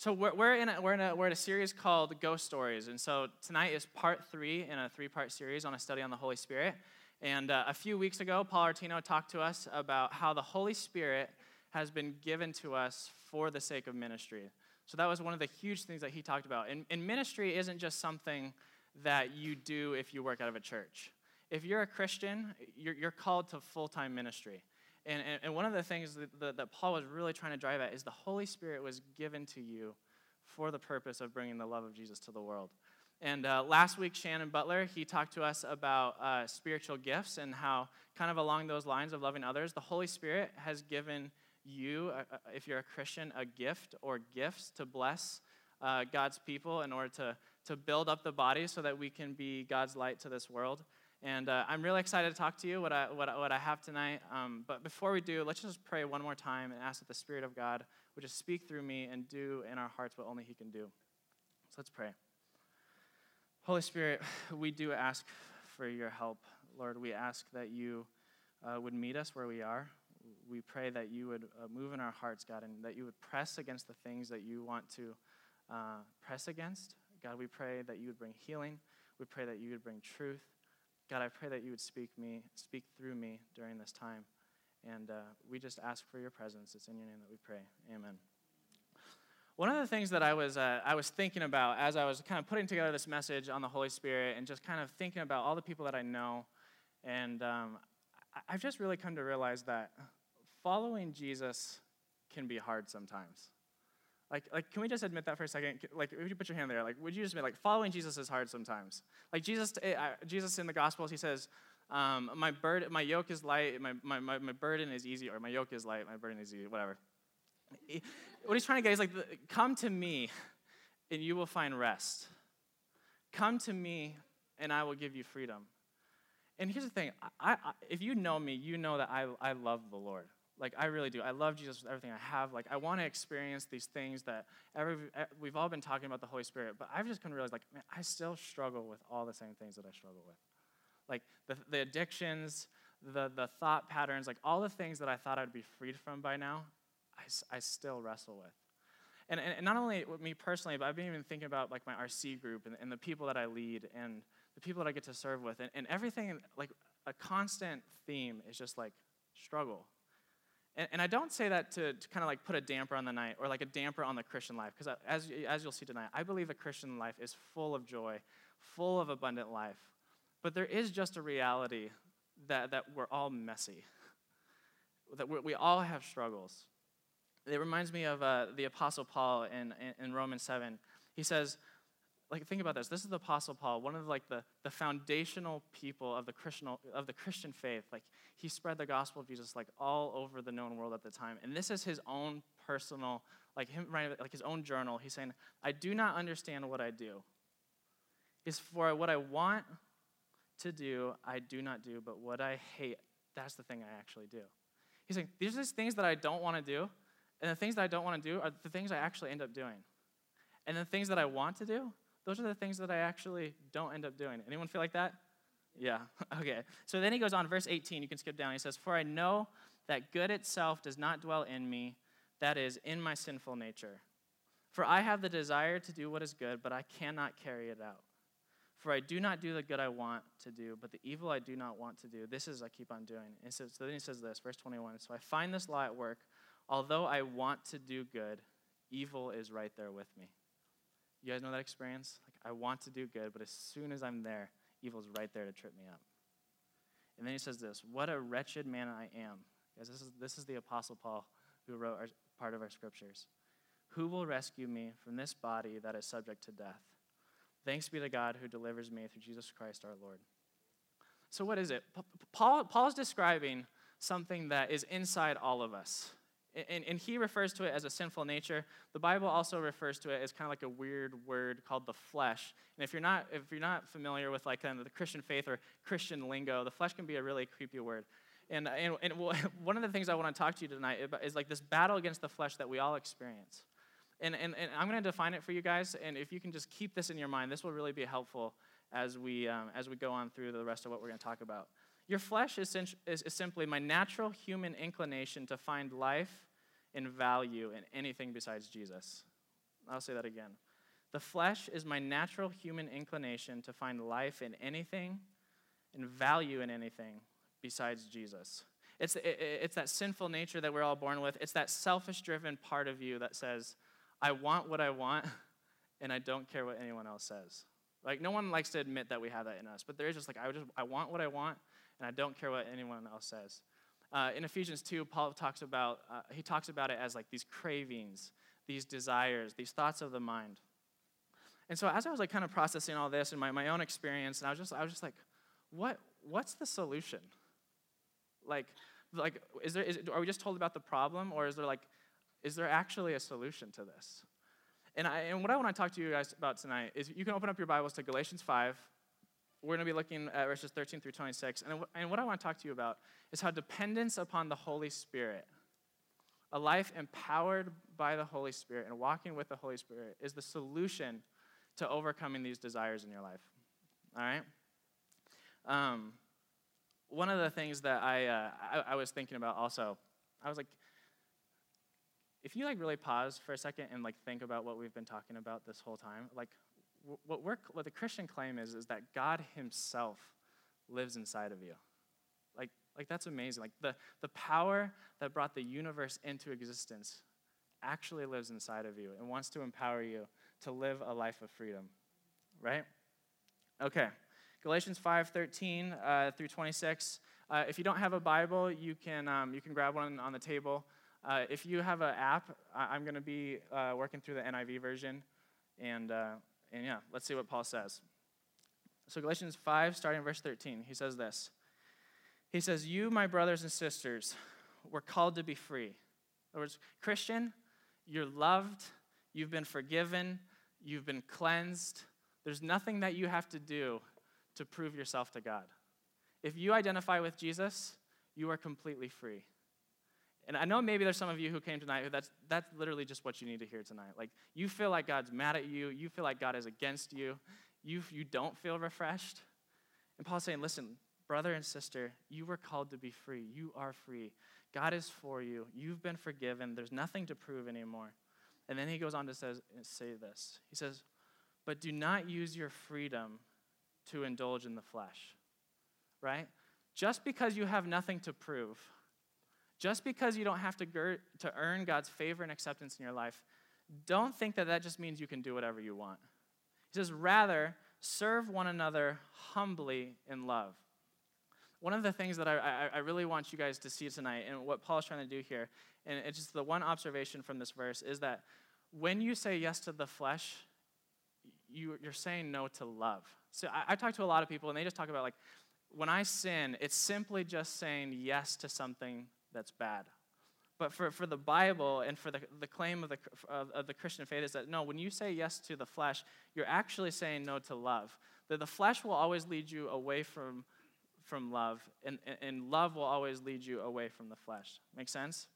So we're, we're, in a, we're, in a, we're in a series called Ghost Stories. And so tonight is part three in a three-part series on a study on the Holy Spirit. And uh, a few weeks ago, Paul Artino talked to us about how the Holy Spirit has been given to us for the sake of ministry. So that was one of the huge things that he talked about. And, and ministry isn't just something that you do if you work out of a church. If you're a Christian, you're, you're called to full-time ministry. And, and, and one of the things that, that, that Paul was really trying to drive at is the Holy Spirit was given to you for the purpose of bringing the love of Jesus to the world. And uh, last week, Shannon Butler, he talked to us about uh, spiritual gifts and how, kind of along those lines of loving others, the Holy Spirit has given you, uh, uh if you're a Christian, a gift or gifts to bless uh, God's people in order to, to build up the body so that we can be God's light to this world. And uh, I'm really excited to talk to you, what I, what, what I have tonight. Um, but before we do, let's just pray one more time and ask that the Spirit of God would just speak through me and do in our hearts what only He can do. So let's pray. Holy Spirit, we do ask for your help. Lord, we ask that you uh, would meet us where we are. We pray that you would uh, move in our hearts, God, and that you would press against the things that you want to uh, press against. God, we pray that you would bring healing. We pray that you would bring truth. God, I pray that you would speak me, speak through me during this time. And uh, we just ask for your presence. It's in your name that we pray. Amen. One of the things that I was, uh, I was thinking about as I was kind of putting together this message on the Holy Spirit and just kind of thinking about all the people that I know, and um, I've just really come to realize that following Jesus can be hard sometimes. Like, like, can we just admit that for a second? Like, would you put your hand there? Like, would you just admit, like, following Jesus is hard sometimes? Like, Jesus, uh, Jesus in the Gospels, he says, um, my, burden, my yoke is light, my, my, my, my burden is easy, or my yoke is light, my burden is easy, whatever. He, what he's trying to get is like, come to me, and you will find rest. Come to me, and I will give you freedom. And here's the thing I, I, if you know me, you know that I, I love the Lord. Like, I really do. I love Jesus with everything I have. Like, I want to experience these things that every, we've all been talking about the Holy Spirit, but I've just come to realize, like, man, I still struggle with all the same things that I struggle with. Like, the, the addictions, the, the thought patterns, like, all the things that I thought I'd be freed from by now, I, I still wrestle with. And, and not only with me personally, but I've been even thinking about, like, my RC group and, and the people that I lead and the people that I get to serve with. And, and everything, like, a constant theme is just, like, struggle and, and I don't say that to, to kind of like put a damper on the night or like a damper on the Christian life, because as, as you'll see tonight, I believe the Christian life is full of joy, full of abundant life. But there is just a reality that, that we're all messy, that we all have struggles. It reminds me of uh, the Apostle Paul in, in, in Romans 7. He says, like think about this. This is the apostle paul one of like the, the foundational people of the christian of the christian faith. Like he spread the gospel of jesus like all over the known world at the time. And this is his own personal like him writing like his own journal. He's saying i do not understand what i do. Is for what i want to do i do not do but what i hate that's the thing i actually do. He's saying these are these things that i don't want to do and the things that i don't want to do are the things i actually end up doing. And the things that i want to do those are the things that I actually don't end up doing. Anyone feel like that? Yeah, okay. So then he goes on, verse 18, you can skip down. He says, For I know that good itself does not dwell in me, that is, in my sinful nature. For I have the desire to do what is good, but I cannot carry it out. For I do not do the good I want to do, but the evil I do not want to do, this is I keep on doing. And so, so then he says this, verse 21 So I find this law at work. Although I want to do good, evil is right there with me. You guys know that experience? Like, I want to do good, but as soon as I'm there, evil's right there to trip me up. And then he says this What a wretched man I am. Guys, this is, this is the Apostle Paul who wrote our, part of our scriptures. Who will rescue me from this body that is subject to death? Thanks be to God who delivers me through Jesus Christ our Lord. So, what is it? Paul, Paul's describing something that is inside all of us. And, and he refers to it as a sinful nature. The Bible also refers to it as kind of like a weird word called the flesh. And if you're not, if you're not familiar with like kind of the Christian faith or Christian lingo, the flesh can be a really creepy word. And, and, and one of the things I want to talk to you tonight is like this battle against the flesh that we all experience. And, and, and I'm going to define it for you guys. And if you can just keep this in your mind, this will really be helpful as we, um, as we go on through the rest of what we're going to talk about. Your flesh is, is, is simply my natural human inclination to find life and value in anything besides Jesus. I'll say that again. The flesh is my natural human inclination to find life in anything and value in anything besides Jesus. It's, it's that sinful nature that we're all born with. It's that selfish driven part of you that says, I want what I want, and I don't care what anyone else says. Like, no one likes to admit that we have that in us, but there is just like, I, just, I want what I want, and I don't care what anyone else says. Uh, in Ephesians 2, Paul talks about, uh, he talks about it as like these cravings, these desires, these thoughts of the mind. And so as I was like kind of processing all this in my, my own experience, and I was just, I was just like, what, what's the solution? Like, like is there, is, are we just told about the problem, or is there like, is there actually a solution to this? And, I, and what I want to talk to you guys about tonight is you can open up your Bibles to Galatians 5. We're going to be looking at verses 13 through 26. And, and what I want to talk to you about is how dependence upon the Holy Spirit, a life empowered by the Holy Spirit and walking with the Holy Spirit, is the solution to overcoming these desires in your life. All right? Um, one of the things that I, uh, I, I was thinking about also, I was like, if you like really pause for a second and like think about what we've been talking about this whole time, like what we're what the Christian claim is is that God Himself lives inside of you. Like like that's amazing. Like the the power that brought the universe into existence actually lives inside of you and wants to empower you to live a life of freedom. Right? Okay. Galatians 5:13 uh, through 26. Uh, if you don't have a Bible, you can um, you can grab one on the table. Uh, if you have an app, I- am going to be uh, working through the NIV version, and uh, and yeah, let's see what Paul says. So Galatians 5, starting verse 13, he says this. He says, "You, my brothers and sisters, were called to be free." In other words, Christian, you're loved, you've been forgiven, you've been cleansed. There's nothing that you have to do to prove yourself to God. If you identify with Jesus, you are completely free. And I know maybe there's some of you who came tonight who that's, that's literally just what you need to hear tonight. Like, you feel like God's mad at you, you feel like God is against you, you, you don't feel refreshed. And Paul's saying, listen, brother and sister, you were called to be free. You are free. God is for you. You've been forgiven. There's nothing to prove anymore. And then he goes on to says, say this. He says, But do not use your freedom to indulge in the flesh, right? Just because you have nothing to prove, just because you don't have to, to earn God's favor and acceptance in your life, don't think that that just means you can do whatever you want. He says, rather, serve one another humbly in love. One of the things that I, I, I, really want you guys to see tonight, and what Paul's trying to do here, and it's just the one observation from this verse, is that when you say yes to the flesh, you, you're saying no to love. So I, I talk to a lot of people, and they just talk about like, when I sin, it's simply just saying yes to something that's bad. But for, for the Bible and for the, the claim of the, of, of the Christian faith is that no, when you say yes to the flesh, you're actually saying no to love. That the flesh will always lead you away from, from love, and, and love will always lead you away from the flesh. Make sense?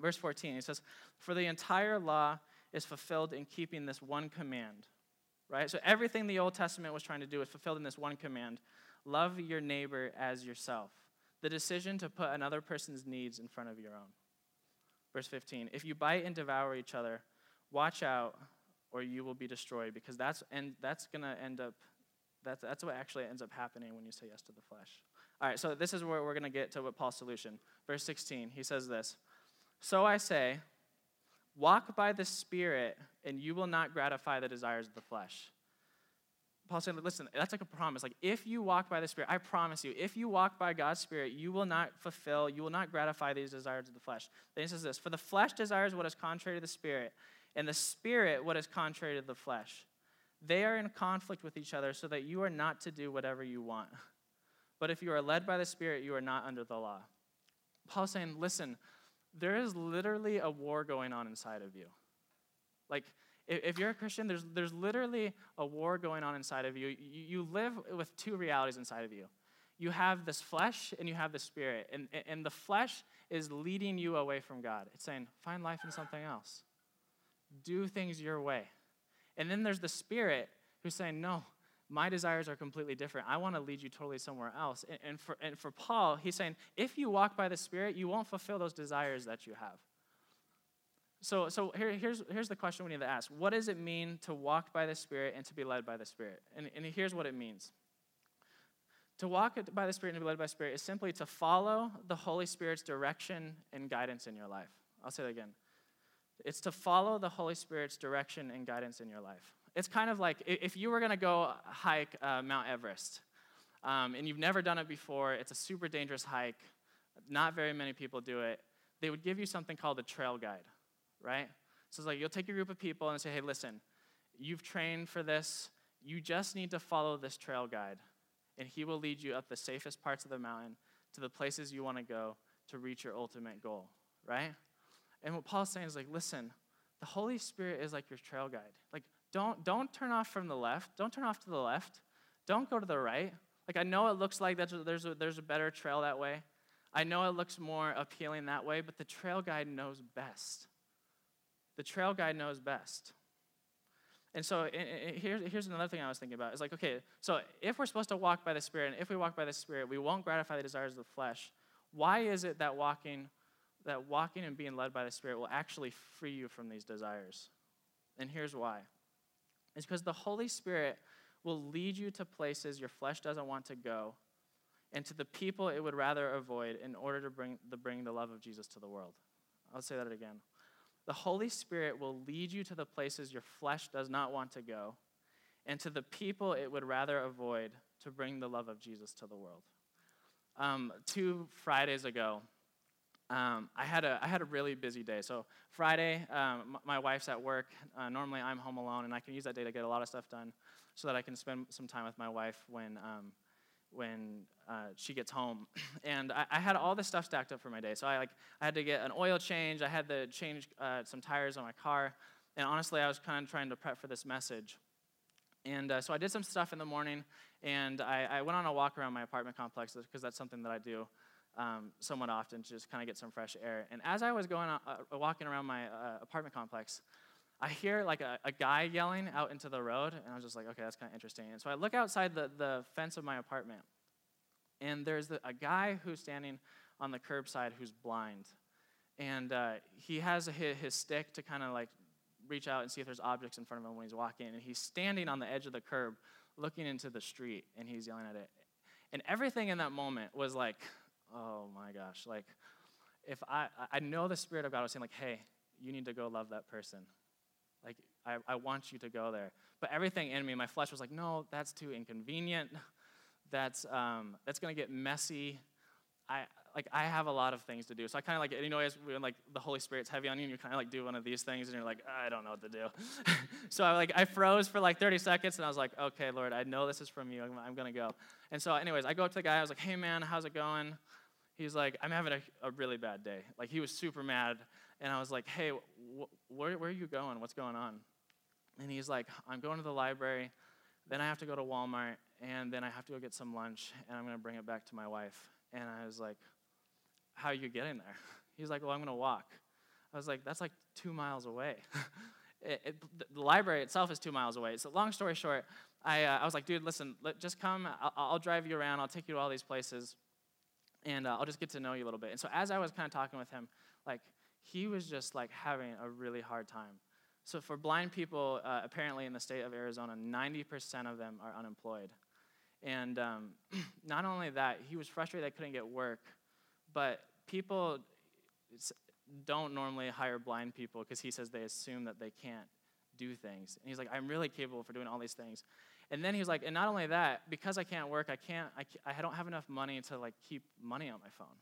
Verse 14, he says, For the entire law is fulfilled in keeping this one command. Right? So everything the Old Testament was trying to do is fulfilled in this one command love your neighbor as yourself the decision to put another person's needs in front of your own. Verse 15 If you bite and devour each other, watch out or you will be destroyed because that's, and that's going to end up, that's, that's what actually ends up happening when you say yes to the flesh. All right, so this is where we're going to get to what Paul's solution. Verse 16, he says this So I say, walk by the Spirit, and you will not gratify the desires of the flesh. Paul's saying, listen, that's like a promise. Like, if you walk by the Spirit, I promise you, if you walk by God's Spirit, you will not fulfill, you will not gratify these desires of the flesh. Then he says this For the flesh desires what is contrary to the Spirit, and the Spirit what is contrary to the flesh. They are in conflict with each other, so that you are not to do whatever you want. But if you are led by the Spirit, you are not under the law. Paul's saying, listen, there is literally a war going on inside of you. Like, if you're a Christian, there's, there's literally a war going on inside of you. you. Live with two realities inside of you. You have this flesh and you have the spirit. And, and the flesh is leading you away from God. It's saying, find life in something else, do things your way. And then there's the spirit who's saying, no, my desires are completely different. I want to lead you totally somewhere else. And, and, for, and for Paul, he's saying, if you walk by the spirit, you won't fulfill those desires that you have. So, so here, here's, here's the question we need to ask What does it mean to walk by the Spirit and to be led by the Spirit? And, and here's what it means To walk by the Spirit and to be led by the Spirit is simply to follow the Holy Spirit's direction and guidance in your life. I'll say that again. It's to follow the Holy Spirit's direction and guidance in your life. It's kind of like if you were going to go hike uh, Mount Everest um, and you've never done it before, it's a super dangerous hike, not very many people do it, they would give you something called a trail guide, right? So it's like you'll take a group of people and say, hey, listen, you've trained for this, you just need to follow this trail guide, and he will lead you up the safest parts of the mountain to the places you want to go to reach your ultimate goal, right? And what Paul's saying is like, listen, the Holy Spirit is like your trail guide. Like, don't, don't turn off from the left. Don't turn off to the left. Don't go to the right. Like, I know it looks like there's there's a, there's a better trail that way. I know it looks more appealing that way, but the trail guide knows best. The trail guide knows best. And so here's, here's another thing I was thinking about. It's like, okay, so if we're supposed to walk by the Spirit, and if we walk by the Spirit, we won't gratify the desires of the flesh. Why is it that walking that walking and being led by the Spirit will actually free you from these desires. And here's why it's because the Holy Spirit will lead you to places your flesh doesn't want to go and to the people it would rather avoid in order to bring the, bring the love of Jesus to the world. I'll say that again. The Holy Spirit will lead you to the places your flesh does not want to go and to the people it would rather avoid to bring the love of Jesus to the world. Um, two Fridays ago, um, I, had a, I had a really busy day. So, Friday, um, my wife's at work. Uh, normally, I'm home alone, and I can use that day to get a lot of stuff done so that I can spend some time with my wife when, um, when uh, she gets home. and I, I, had all this stuff stacked up for my day. So, I, like, I had to get an oil change, I had to change uh, some tires on my car. And honestly, I was kind of trying to prep for this message. And uh, so I did some stuff in the morning, and I, I went on a walk around my apartment complex because that's something that I do um, somewhat often to just kind of get some fresh air. And as I was going uh, uh, walking around my uh, apartment complex, I hear like a, a, guy yelling out into the road, and I was just like, okay, that's kind of interesting. And so I look outside the, the fence of my apartment, and there's the, a guy who's standing on the curbside who's blind. And uh, he has his, his stick to kind of like reach out and see if there's objects in front of him when he's walking. And he's standing on the edge of the curb looking into the street, and he's yelling at it. And everything in that moment was like, oh my gosh, like if I, I know the Spirit of God was saying, like, hey, you need to go love that person. Like, I, I want you to go there. But everything in me, my flesh was like, no, that's too inconvenient. That's, um, that's going to get messy. I, like, I have a lot of things to do. So I kind of like, you know, as when like the Holy Spirit's heavy on you, and you kind of like do one of these things, and you're like, I don't know what to do. so I like, I froze for like 30 seconds, and I was like, okay, Lord, I know this is from you. I'm, I'm going to go. And so, anyways, I go up to the guy. I was like, hey, man, how's it going? he's like, I'm having a, a really bad day. Like, he was super mad. And I was like, hey, wh- where, where are you going? What's going on? And he's like, I'm going to the library. Then I have to go to Walmart. And then I have to go get some lunch. And I'm going to bring it back to my wife. And I was like, how are you getting there? He's like, well, I'm going to walk. I was like, that's like two miles away. it, it, the library itself is two miles away. So, long story short, I, uh, I was like, dude, listen, let, just come. I'll, I'll drive you around. I'll take you to all these places and uh, I'll just get to know you a little bit. And so as I was kind of talking with him, like he was just like having a really hard time. So for blind people, uh, apparently in the state of Arizona, 90% of them are unemployed. And um, not only that, he was frustrated that couldn't get work, but people don't normally hire blind people because he says they assume that they can't do things. And he's like, I'm really capable for doing all these things. And then he was like, and not only that, because I can't work, I can't, I, I don't have enough money to like keep money on my phone.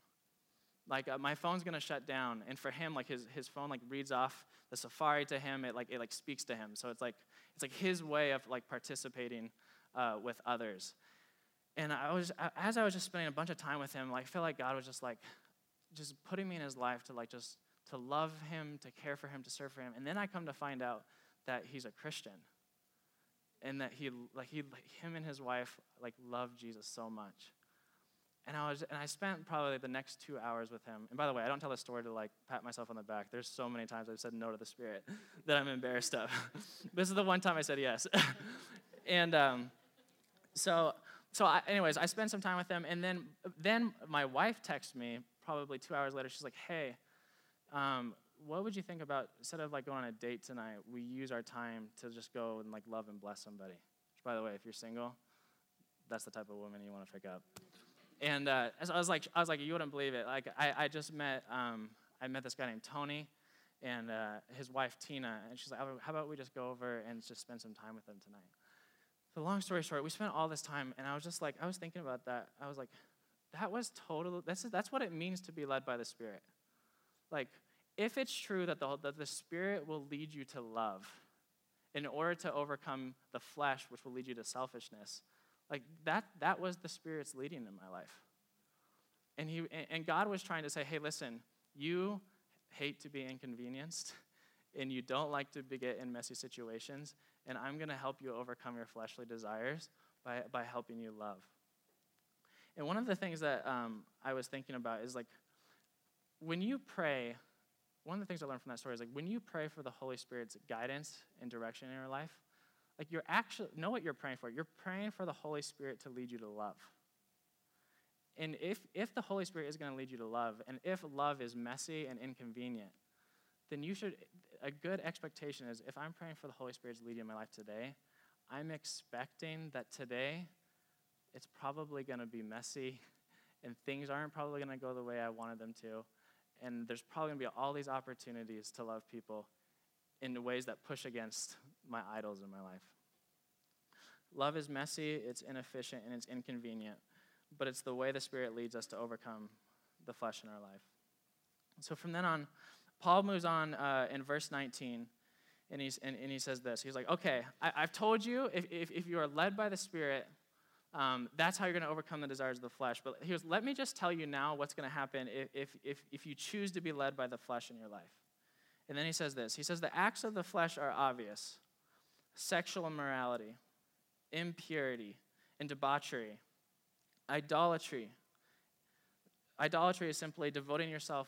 Like uh, my phone's gonna shut down, and for him, like his, his phone like reads off the Safari to him. It like it like speaks to him. So it's like it's like his way of like participating uh, with others. And I was as I was just spending a bunch of time with him, like I felt like God was just like just putting me in his life to like just to love him, to care for him, to serve for him. And then I come to find out that he's a Christian and that he like he him and his wife like loved Jesus so much. And I was and I spent probably the next two hours with him. And by the way, I don't tell this story to like pat myself on the back. There's so many times I've said no to the Spirit that I'm embarrassed of. this is the one time I said yes. and um, so so I, anyways, I spent some time with him, and then then my wife texted me probably two hours later. She's like, "Hey, um, what would you think about instead of like going on a date tonight, we use our time to just go and like love and bless somebody? Which, by the way, if you're single, that's the type of woman you want to pick up. And uh, I was like, I was like, you wouldn't believe it. Like, I, I just met, um, I met this guy named Tony, and uh, his wife Tina, and she's like, how about we just go over and just spend some time with them tonight? So long story short, we spent all this time, and I was just like, I was thinking about that. I was like, that was total. That's that's what it means to be led by the Spirit. Like, if it's true that the that the Spirit will lead you to love, in order to overcome the flesh, which will lead you to selfishness, like that that was the Spirit's leading in my life. And he and God was trying to say, hey, listen, you hate to be inconvenienced, and you don't like to get in messy situations, and I'm going to help you overcome your fleshly desires by, by helping you love. And one of the things that um, I was thinking about is like, when you pray, one of the things I learned from that story is like, when you pray for the Holy Spirit's guidance and direction in your life, like you're actually, know what you're praying for. You're praying for the Holy Spirit to lead you to love. And if, if the Holy Spirit is going to lead you to love, and if love is messy and inconvenient, then you should, a good expectation is if I'm praying for the Holy Spirit's leading in my life today, I'm expecting that today it's probably going to be messy and things aren't probably going to go the way I wanted them to. And there's probably going to be all these opportunities to love people in ways that push against my idols in my life. Love is messy, it's inefficient, and it's inconvenient, but it's the way the Spirit leads us to overcome the flesh in our life. So from then on, Paul moves on uh, in verse 19, and, he's, and, and he says this. He's like, okay, I, have told you if, if, if you are led by the Spirit, um, that's how you're going to overcome the desires of the flesh. But he goes, let me just tell you now what's going to happen if, if, if, if you choose to be led by the flesh in your life. And then he says this He says, the acts of the flesh are obvious sexual immorality, impurity, and debauchery, idolatry. Idolatry is simply devoting yourself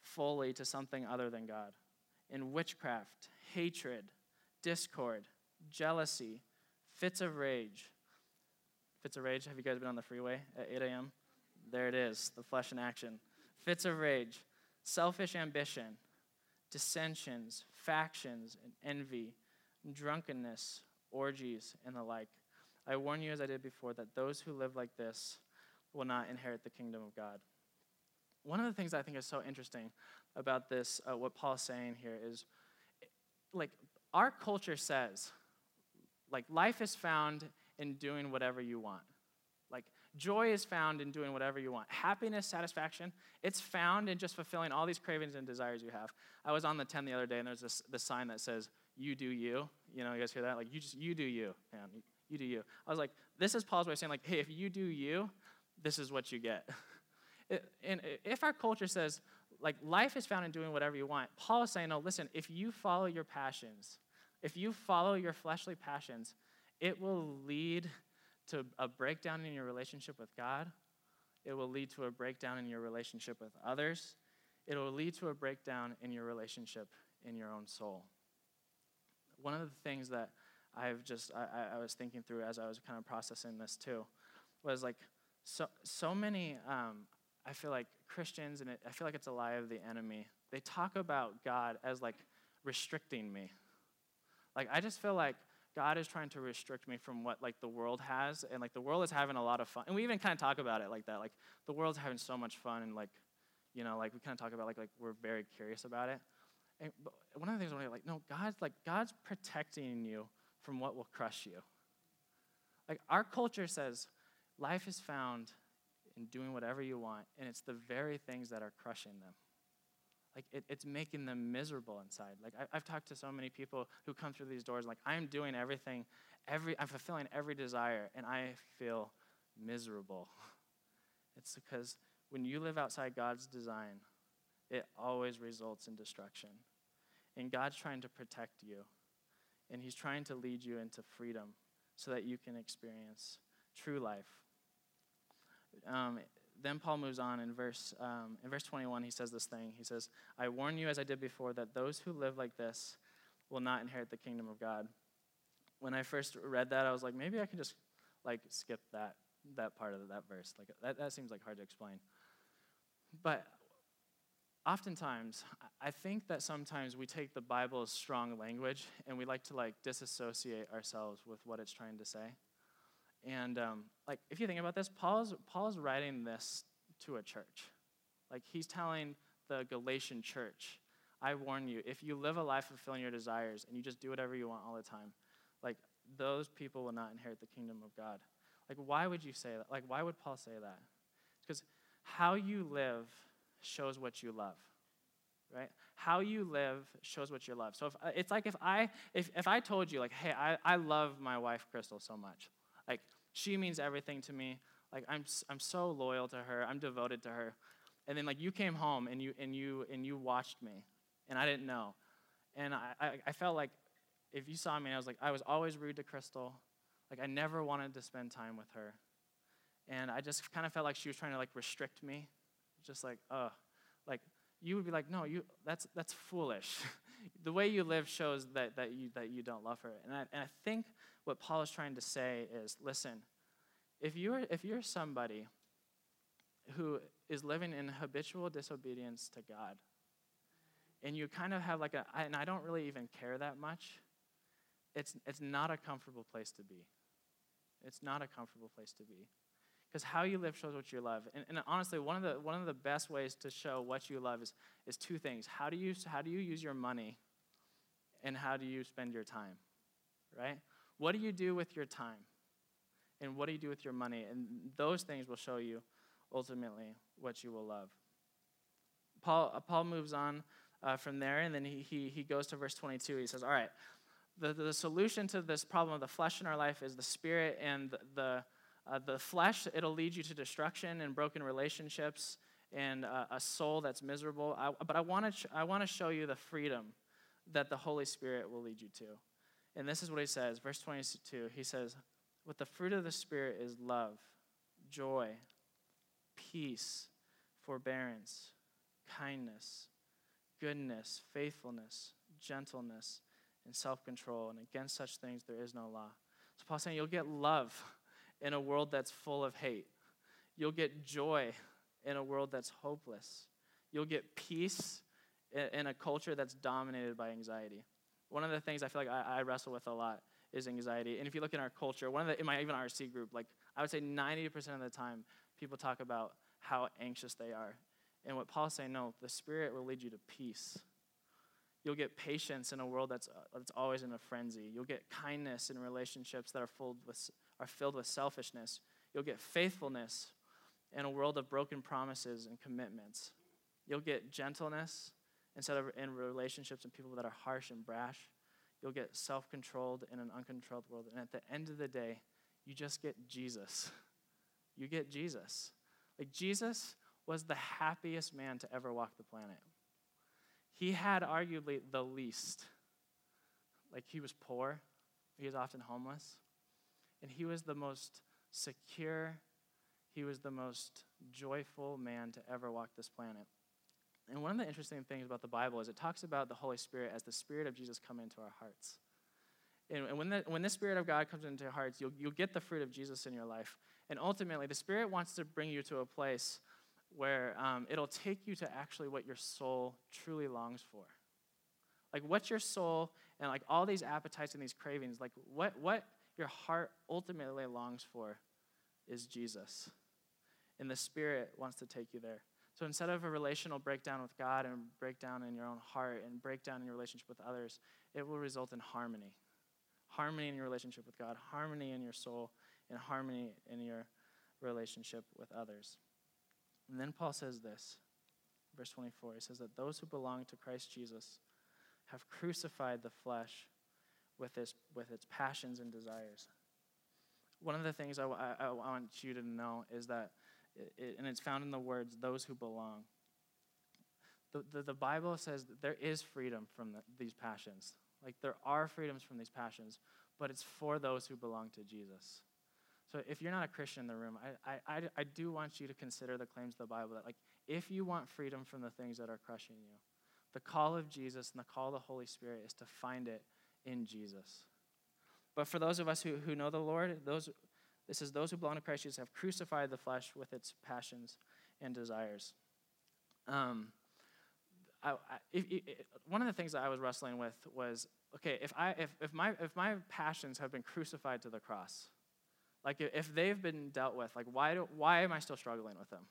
fully to something other than God. In witchcraft, hatred, discord, jealousy, fits of rage Fits of rage. Have you guys been on the freeway at 8 a.m.? There it is, the flesh in action. Fits of rage, selfish ambition, dissensions, factions, and envy, drunkenness, orgies, and the like. I warn you, as I did before, that those who live like this will not inherit the kingdom of God. One of the things I think is so interesting about this, uh, what Paul's saying here, is like our culture says, like life is found in doing whatever you want. Like, joy is found in doing whatever you want. Happiness, satisfaction, it's found in just fulfilling all these cravings and desires you have. I was on the 10 the other day, and there's this, this sign that says, You do you. You know, you guys hear that? Like, you just, you do you, man. You, do you. I was like, This is Paul's way of saying, like, hey, if you do you, this is what you get. and if our culture says, like, life is found in doing whatever you want, Paul is saying, no, listen, if you follow your passions, if you follow your fleshly passions, it will lead to a breakdown in your relationship with God. It will lead to a breakdown in your relationship with others. It will lead to a breakdown in your relationship in your own soul. One of the things that I've just I, I was thinking through as I was kind of processing this too was like so so many um, I feel like Christians and it, I feel like it's a lie of the enemy. They talk about God as like restricting me. Like I just feel like God is trying to restrict me from what like the world has, and like the world is having a lot of fun. And we even kind of talk about it like that. Like the world's having so much fun, and like, you know, like we kind of talk about like like we're very curious about it. And one of the things I'm like, no, God's like God's protecting you from what will crush you. Like our culture says, life is found in doing whatever you want, and it's the very things that are crushing them. Like it, it's making them miserable inside. Like I, have talked to so many people who come through these doors like i'm doing everything every i'm fulfilling every desire and i feel miserable. It's because when you live outside god's design it always results in destruction and god's trying to protect you and he's trying to lead you into freedom so that you can experience true life um, then Paul moves on in verse, um, in verse 21. He says this thing. He says, I warn you, as I did before, that those who live like this will not inherit the kingdom of God. When I first read that, I was like, maybe I can just like skip that, that part of that verse. Like that, that seems like hard to explain. But oftentimes, I think that sometimes we take the Bible's strong language and we like to like disassociate ourselves with what it's trying to say. And um, like, if you think about this, Paul's Paul's writing this to a church. Like he's telling the Galatian church, I warn you, if you live a life fulfilling your desires and you just do whatever you want all the time, like those people will not inherit the kingdom of God. Like, why would you say that? Like, why would Paul say that? Because how you live shows what you love right? How you live shows what you love. So if, uh, it's like if i if, if i told you like hey I, I love my wife crystal so much like she means everything to me. Like i'm i'm so loyal to her. I'm devoted to her. And then like you came home and you and you and you watched me and i didn't know. And i i, I felt like if you saw me i was like i was always rude to crystal. Like i never wanted to spend time with her. And i just kind of felt like she was trying to like restrict me just like, uh, like you would be like, no, you that's that's foolish. the way you live shows that, that you that you don't love her. And I, and I think what Paul is trying to say is, listen, if you're if you're somebody who is living in habitual disobedience to God, and you kind of have like a, and I don't really even care that much, it's, it's not a comfortable place to be. It's not a comfortable place to be because how you live shows what you love. And, and, honestly, one of the one of the best ways to show what you love is is two things. How do you how do you use your money, and how do you spend your time, right? What do you do with your time, and what do you do with your money? And those things will show you ultimately what you will love. Paul uh, Paul moves on uh, from there, and then he, he he goes to verse 22. He says, "All right." The, the solution to this problem of the flesh in our life is the spirit and the, the uh, the flesh, it'll lead you to destruction and broken relationships and uh, a soul that's miserable. I, but I want to I want to show you the freedom that the Holy Spirit will lead you to. And this is what he says, verse 22. He says, "What the fruit of the Spirit is love, joy, peace, forbearance, kindness, goodness, faithfulness, gentleness, and self-control. And against such things there is no law." So Paul's saying you'll get love in a world that's full of hate. You'll get joy in a world that's hopeless. You'll get peace in a culture that's dominated by anxiety. One of the things I feel like I, I wrestle with a lot is anxiety. And if you look in our culture, one of the in my even RC group, like I would say 90% of the time, people talk about how anxious they are. And what Paul's saying, no, the Spirit will lead you to peace. You'll get patience in a world that's, uh, that's always in a frenzy. You'll get kindness in relationships that are filled with are filled with selfishness. You'll get faithfulness in a world of broken promises and commitments. You'll get gentleness instead of in relationships and people that are harsh and brash. You'll get self controlled in an uncontrolled world. And at the end of the day, you just get Jesus. You get Jesus. Like, Jesus was the happiest man to ever walk the planet. He had arguably the least. Like, he was poor, he was often homeless and he was the most secure, he was the most joyful man to ever walk this planet. And one of the interesting things about the Bible is it talks about the Holy Spirit as the Spirit of Jesus come into our hearts. And, and when, the, when the Spirit of God comes into your hearts, you'll, you'll get the fruit of Jesus in your life. And ultimately, the Spirit wants to bring you to a place where um, it'll take you to actually what your soul truly longs for. Like, what's your soul and like all these appetites and these cravings, like, what, what your heart ultimately longs for is Jesus. And the Spirit wants to take you there. So instead of a relational breakdown with God and breakdown in your own heart and breakdown in your relationship with others, it will result in harmony. Harmony in your relationship with God, harmony in your soul, and harmony in your relationship with others. And then Paul says this, verse 24. He says that those who belong to Christ Jesus have crucified the flesh with its, with its passions and desires. One of the things I, I, I want you to know is that, it, and it's found in the words, those who belong. The, the, the Bible says there is freedom from the, these passions. Like there are freedoms from these passions, but it's for those who belong to Jesus. So if you're not a Christian in the room, I, I, I do want you to consider the claims of the Bible that, like, if you want freedom from the things that are crushing you, the call of Jesus and the call of the Holy Spirit is to find it in Jesus. But for those of us who, who know the Lord, those, this is those who belong to Christ Jesus have crucified the flesh with its passions and desires. Um, I, I, if, one of the things that I was wrestling with was okay, if, I, if, if, my, if my passions have been crucified to the cross, like if they've been dealt with, like why, do, why am I still struggling with them?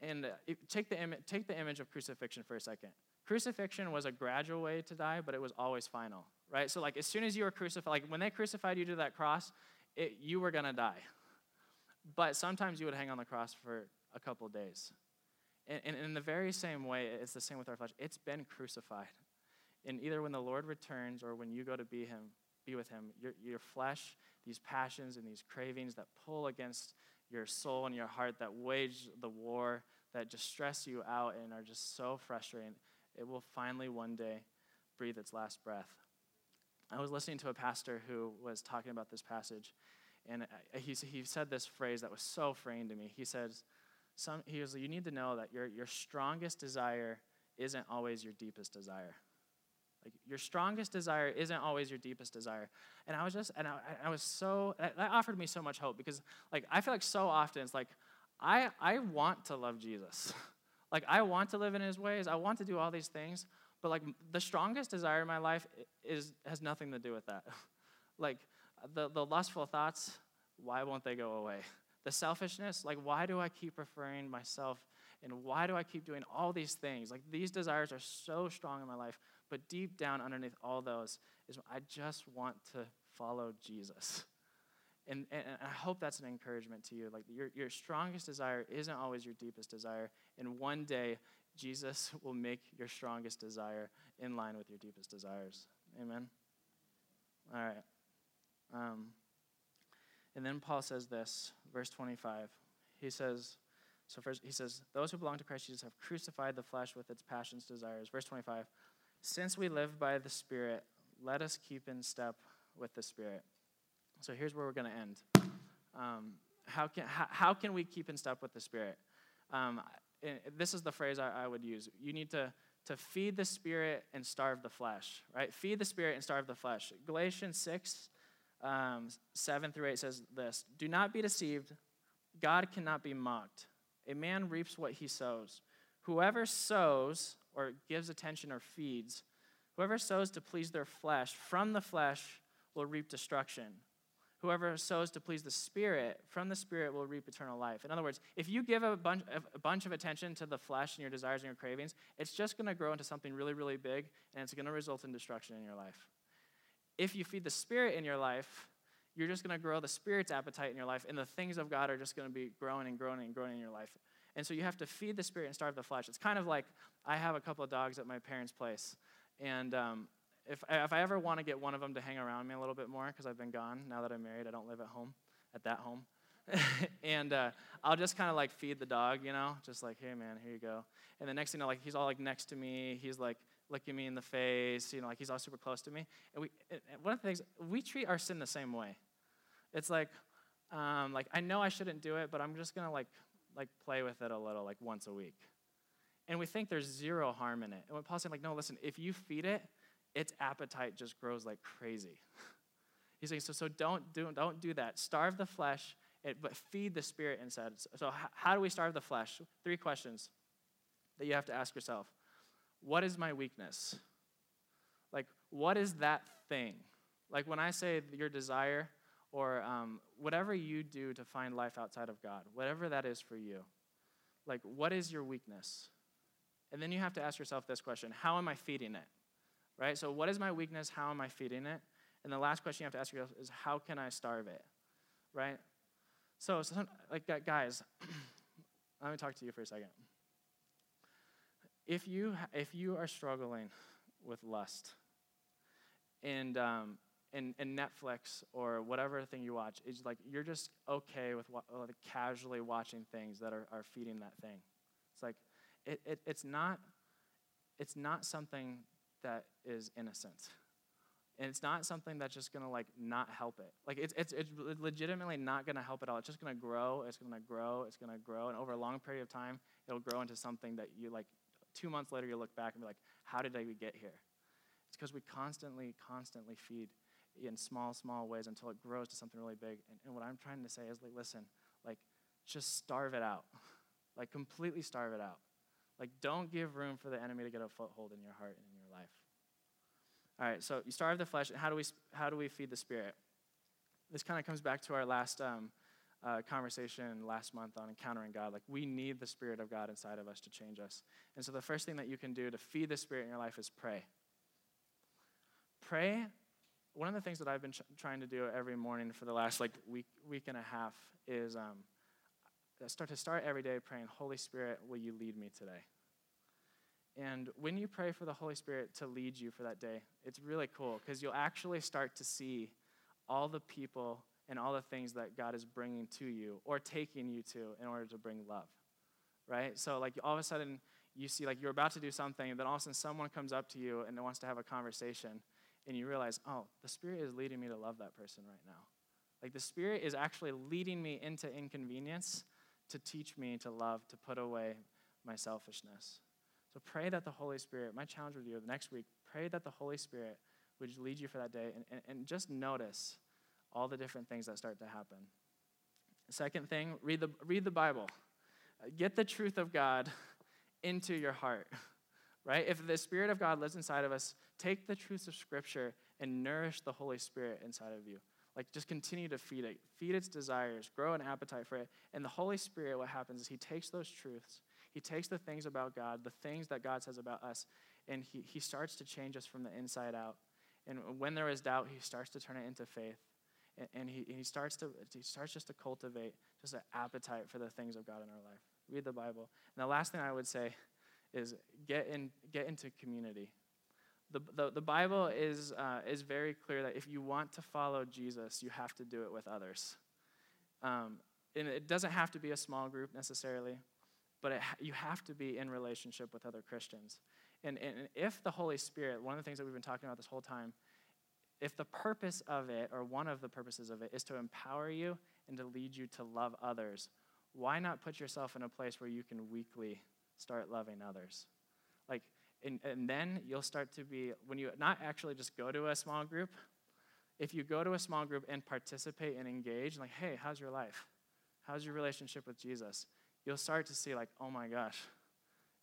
And uh, take, the Im- take the image of crucifixion for a second. Crucifixion was a gradual way to die, but it was always final, right? So, like, as soon as you were crucified, like when they crucified you to that cross, it, you were gonna die. But sometimes you would hang on the cross for a couple days. And, and in the very same way, it's the same with our flesh. It's been crucified. And either when the Lord returns or when you go to be Him, be with Him, your, your flesh, these passions and these cravings that pull against your soul and your heart, that wage the war, that just stress you out and are just so frustrating, it will finally one day breathe its last breath. I was listening to a pastor who was talking about this passage, and he, he said this phrase that was so freeing to me. He says, some, he was, You need to know that your, your strongest desire isn't always your deepest desire. Like your strongest desire isn't always your deepest desire. And I was just, and I, I was so, that offered me so much hope because, like, I feel like so often it's like, I, I want to love Jesus. like, I want to live in his ways. I want to do all these things. But, like, the strongest desire in my life is, has nothing to do with that. like, the, the lustful thoughts, why won't they go away? The selfishness, like, why do I keep preferring myself? And why do I keep doing all these things? Like, these desires are so strong in my life. But deep down underneath all those is I just want to follow Jesus. And, and, I hope that's an encouragement to you. Like, your, your strongest desire isn't always your deepest desire. And one day, Jesus will make your strongest desire in line with your deepest desires. Amen? All right. Um, and then Paul says this, verse 25. He says, so first he says, those who belong to Christ Jesus have crucified the flesh with its passions, desires. Verse 25, since we live by the Spirit, let us keep in step with the Spirit. So here's where we're going to end. Um, how, can, how, how, can we keep in step with the Spirit? Um, this is the phrase I, I would use. You need to, to feed the Spirit and starve the flesh, right? Feed the Spirit and starve the flesh. Galatians 6, um, 7 through 8 says this Do not be deceived. God cannot be mocked. A man reaps what he sows. Whoever sows or gives attention or feeds, whoever sows to please their flesh, from the flesh will reap destruction. Whoever sows to please the Spirit, from the Spirit will reap eternal life. In other words, if you give a bunch, a bunch of attention to the flesh and your desires and your cravings, it's just going to grow into something really, really big, and it's going to result in destruction in your life if you feed the Spirit in your life, you're just going to grow the Spirit's appetite in your life, and the things of God are just going to be growing and growing and growing in your life. And so you have to feed the Spirit and starve the flesh. It's kind of like I have a couple of dogs at my parents' place, and um, if, if I ever want to get one of them to hang around me a little bit more, because I've been gone now that I'm married, I don't live at home, at that home. and uh, I'll just kind of like feed the dog, you know, just like, hey man, here you go. And the next thing you know, like he's all like next to me. He's like looking me in the face, you know, like he's all super close to me. And we, and one of the things, we treat our sin the same way. It's like, um, like I know I shouldn't do it, but I'm just gonna like, like play with it a little, like once a week. And we think there's zero harm in it. And Paul's saying, like, no, listen, if you feed it, its appetite just grows like crazy. He's saying, so, so don't do, don't do that. Starve the flesh, but feed the spirit instead. So, how do we starve the flesh? Three questions that you have to ask yourself what is my weakness? Like, what is that thing? Like, when I say your desire or um, whatever you do to find life outside of God, whatever that is for you, like, what is your weakness? And then you have to ask yourself this question How am I feeding it? Right? So, what is my weakness? How am I feeding it? And the last question you have to ask yourself is How can I starve it? Right? So, so like, guys, let me talk to you for a second if you if you are struggling with lust and um, and, and Netflix or whatever thing you watch is like you're just okay with wa- uh, casually watching things that are, are feeding that thing. It's like it, it, it's not it's not something that is innocent. And it's not something that's just gonna like not help it. Like it's it's, it's legitimately not gonna help at all. It's just gonna grow, it's gonna grow, it's gonna grow, and over a long period of time, it'll grow into something that you like two months later, you look back and be like, how did we get here? It's because we constantly, constantly feed in small, small ways until it grows to something really big. And, and what I'm trying to say is, like, listen, like, just starve it out. like, completely starve it out. Like, don't give room for the enemy to get a foothold in your heart and in your life. All right, so you starve the flesh. And How do we, how do we feed the spirit? This kind of comes back to our last um, uh, conversation last month on encountering God. Like, we need the Spirit of God inside of us to change us. And so, the first thing that you can do to feed the Spirit in your life is pray. Pray. One of the things that I've been ch- trying to do every morning for the last like week, week and a half is um, start to start every day praying, Holy Spirit, will you lead me today? And when you pray for the Holy Spirit to lead you for that day, it's really cool because you'll actually start to see all the people and all the things that God is bringing to you or taking you to in order to bring love. Right? So, like, all of a sudden, you see, like, you're about to do something, and then all of a sudden, someone comes up to you and wants to have a conversation, and you realize, oh, the Spirit is leading me to love that person right now. Like, the Spirit is actually leading me into inconvenience to teach me to love, to put away my selfishness. So, pray that the Holy Spirit, my challenge with you the next week, pray that the Holy Spirit would lead you for that day, and, and, and just notice all the different things that start to happen. Second thing, read the, read the Bible. Get the truth of God into your heart, right? If the Spirit of God lives inside of us, take the truths of Scripture and nourish the Holy Spirit inside of you. Like, just continue to feed it, feed its desires, grow an appetite for it. And the Holy Spirit, what happens is He takes those truths, He takes the things about God, the things that God says about us, and He, he starts to change us from the inside out. And when there is doubt, He starts to turn it into faith and he, he starts to he starts just to cultivate just an appetite for the things of God in our life. Read the Bible. And the last thing I would say is get in get into community. The, the, the Bible is, uh, is very clear that if you want to follow Jesus, you have to do it with others. Um, and it doesn't have to be a small group necessarily, but it, you have to be in relationship with other Christians. And, and if the Holy Spirit, one of the things that we've been talking about this whole time, if the purpose of it, or one of the purposes of it, is to empower you and to lead you to love others, why not put yourself in a place where you can weekly start loving others? Like, and, and then you'll start to be, when you not actually just go to a small group, if you go to a small group and participate and engage, like, hey, how's your life? How's your relationship with Jesus? You'll start to see, like, oh my gosh,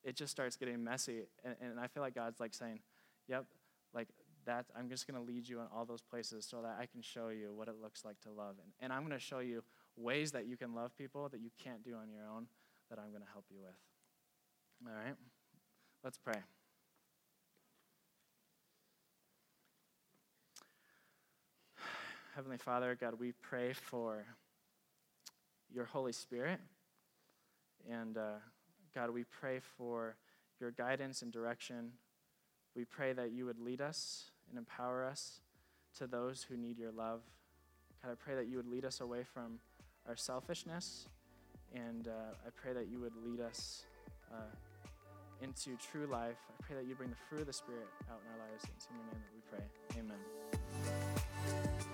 it just starts getting messy. And, and I feel like God's like saying, yep, like that I'm just going to lead you in all those places so that I can show you what it looks like to love. And, and I'm going to show you ways that you can love people that you can't do on your own that I'm going to help you with. All right? Let's pray. Heavenly Father, God, we pray for your Holy Spirit. And uh, God, we pray for your guidance and direction. We pray that you would lead us and empower us to those who need your love. God, I pray that you would lead us away from our selfishness, and uh, I pray that you would lead us uh, into true life. I pray that you bring the fruit of the Spirit out in our lives. It's in your name that we pray. Amen.